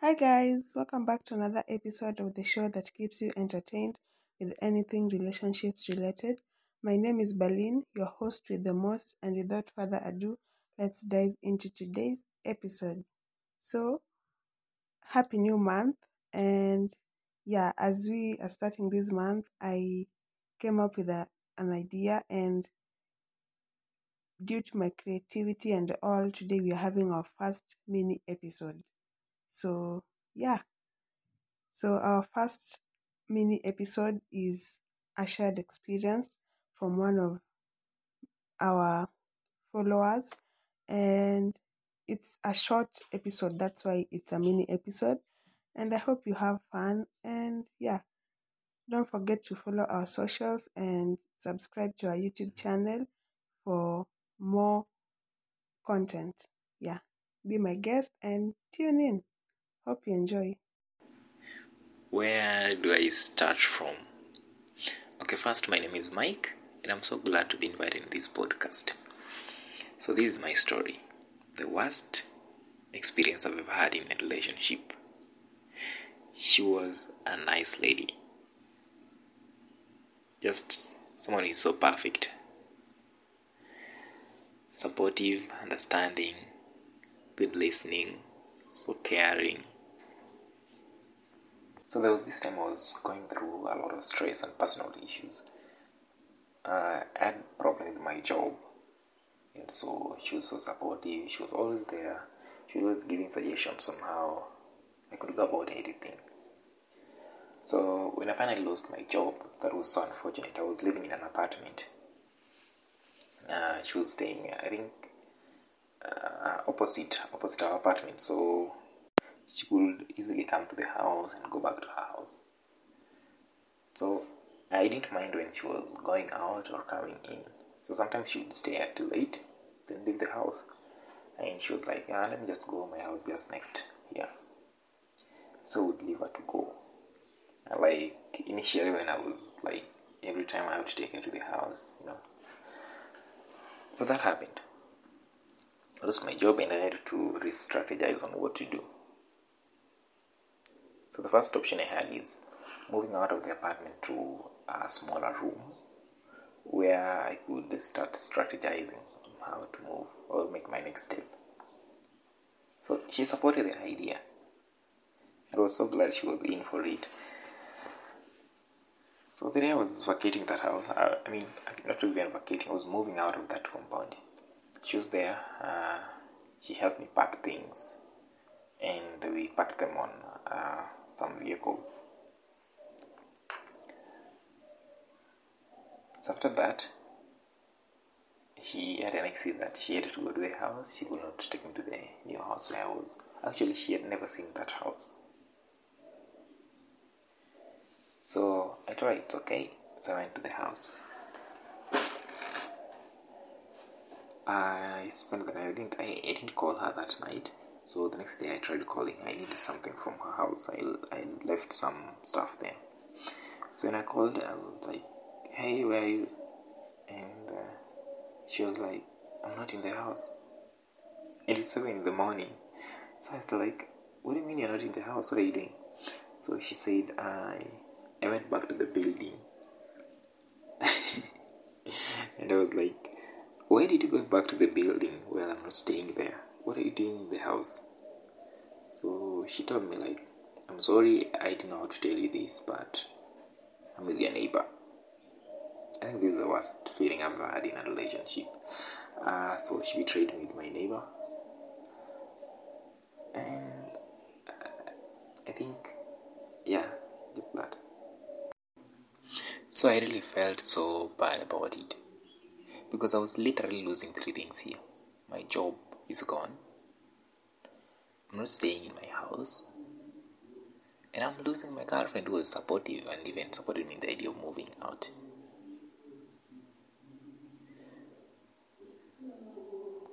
Hi, guys, welcome back to another episode of the show that keeps you entertained with anything relationships related. My name is Berlin, your host with the most, and without further ado, let's dive into today's episode. So, happy new month, and yeah, as we are starting this month, I came up with a, an idea, and due to my creativity and all, today we are having our first mini episode. So, yeah. So, our first mini episode is a shared experience from one of our followers, and it's a short episode. That's why it's a mini episode. And I hope you have fun. And yeah, don't forget to follow our socials and subscribe to our YouTube channel for more content. Yeah, be my guest and tune in. Hope you enjoy. Where do I start from? Okay, first, my name is Mike, and I'm so glad to be invited in this podcast. So, this is my story the worst experience I've ever had in a relationship. She was a nice lady, just someone who is so perfect, supportive, understanding, good listening, so caring so there was this time I was going through a lot of stress and personal issues. Uh, I had problems with my job, and so she was so supportive. She was always there. She was giving suggestions on how I could go about anything. So when I finally lost my job, that was so unfortunate. I was living in an apartment. Uh, she was staying, I think, uh, opposite opposite our apartment. So she could easily come to the house and go back to her house. So I didn't mind when she was going out or coming in. So sometimes she would stay until late, then leave the house. And she was like, yeah, let me just go. To my house just next here. So would leave her to go. Like initially when I was like every time I would take her to the house, you know. So that happened. I lost my job and I had to re-strategize on what to do. So the first option I had is moving out of the apartment to a smaller room where I could start strategizing on how to move or make my next step. So she supported the idea. I was so glad she was in for it. So the day I was vacating that house, I, I mean, not even vacating, I was moving out of that compound. She was there. Uh, she helped me pack things, and we packed them on uh, some vehicle. So after that, she had an that she had to go to the house. She could not take me to the new house where I was. Actually, she had never seen that house. So I her it's okay. So I went to the house. I spent the night. I didn't. I, I didn't call her that night. So the next day I tried calling. I needed something from her house. I, I left some stuff there. So when I called I was like, hey, where are you? And uh, she was like, I'm not in the house. And it's 7 in the morning. So I was like, what do you mean you're not in the house? What are you doing? So she said, I, I went back to the building. and I was like, why did you go back to the building? Well, I'm not staying there what are you doing in the house? So she told me, like, I'm sorry I didn't know how to tell you this, but I'm with your neighbor. I think this is the worst feeling I've ever had in a relationship. Uh, so she betrayed me with my neighbor. And uh, I think, yeah, just that. So I really felt so bad about it because I was literally losing three things here my job, is gone. I'm not staying in my house. And I'm losing my girlfriend who was supportive and even supported me in the idea of moving out.